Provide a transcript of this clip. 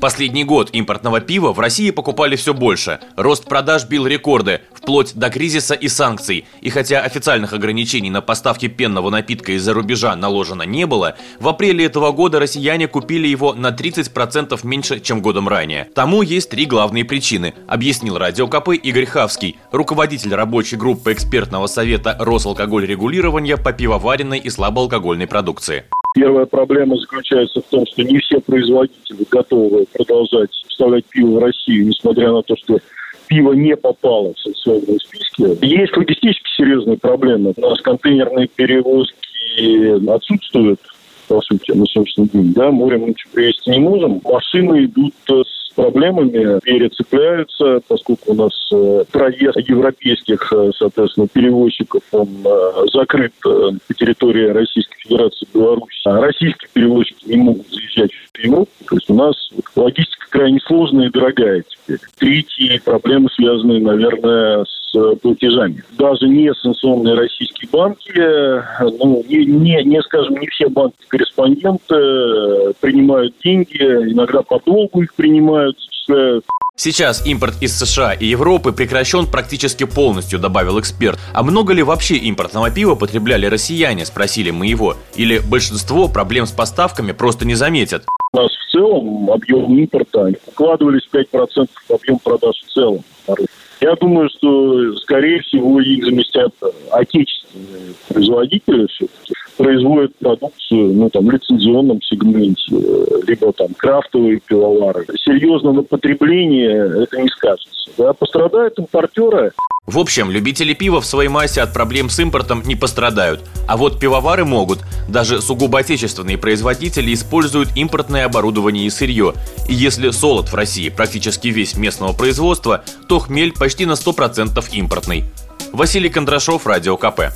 Последний год импортного пива в России покупали все больше. Рост продаж бил рекорды, вплоть до кризиса и санкций. И хотя официальных ограничений на поставки пенного напитка из-за рубежа наложено не было, в апреле этого года россияне купили его на 30% меньше, чем годом ранее. Тому есть три главные причины, объяснил Радио КП Игорь Хавский, руководитель рабочей группы экспертного совета Росалкоголь регулирования по пивоваренной и слабоалкогольной продукции. Первая проблема заключается в том, что не все производители готовы продолжать поставлять пиво в Россию, несмотря на то, что пиво не попало в санкционные списки. Есть логистически серьезные проблемы. У нас контейнерные перевозки отсутствуют, по сути, на сегодняшний день. Да, морем мы привезти не можем. Машины идут с проблемами, перецепляются, поскольку у нас э, проезд европейских, э, соответственно, перевозчиков, он э, закрыт по территории Российской Федерации Беларусь. А российские перевозчики не могут заезжать в Европу. То есть у нас логистика крайне сложная и дорогая теперь. Третьи проблемы связаны, наверное, с платежами. Даже не санкционные российские банки, ну, не, не, не скажем, не все банки-корреспонденты принимают деньги, иногда по долгу их принимают, зачисляют. Сейчас импорт из США и Европы прекращен практически полностью, добавил эксперт. А много ли вообще импортного пива потребляли россияне, спросили мы его. Или большинство проблем с поставками просто не заметят? У нас в целом объем импорта укладывались 5% в объем продаж в целом. Я думаю, что, скорее всего, их заместят отечественные производители все-таки производят продукцию ну, там, в лицензионном сегменте, либо там крафтовые пивовары. Серьезно на потребление это не скажется. Да? Пострадают импортеры. В общем, любители пива в своей массе от проблем с импортом не пострадают. А вот пивовары могут. Даже сугубо отечественные производители используют импортное оборудование и сырье. И если солод в России практически весь местного производства, то хмель почти на 100% импортный. Василий Кондрашов, Радио КП.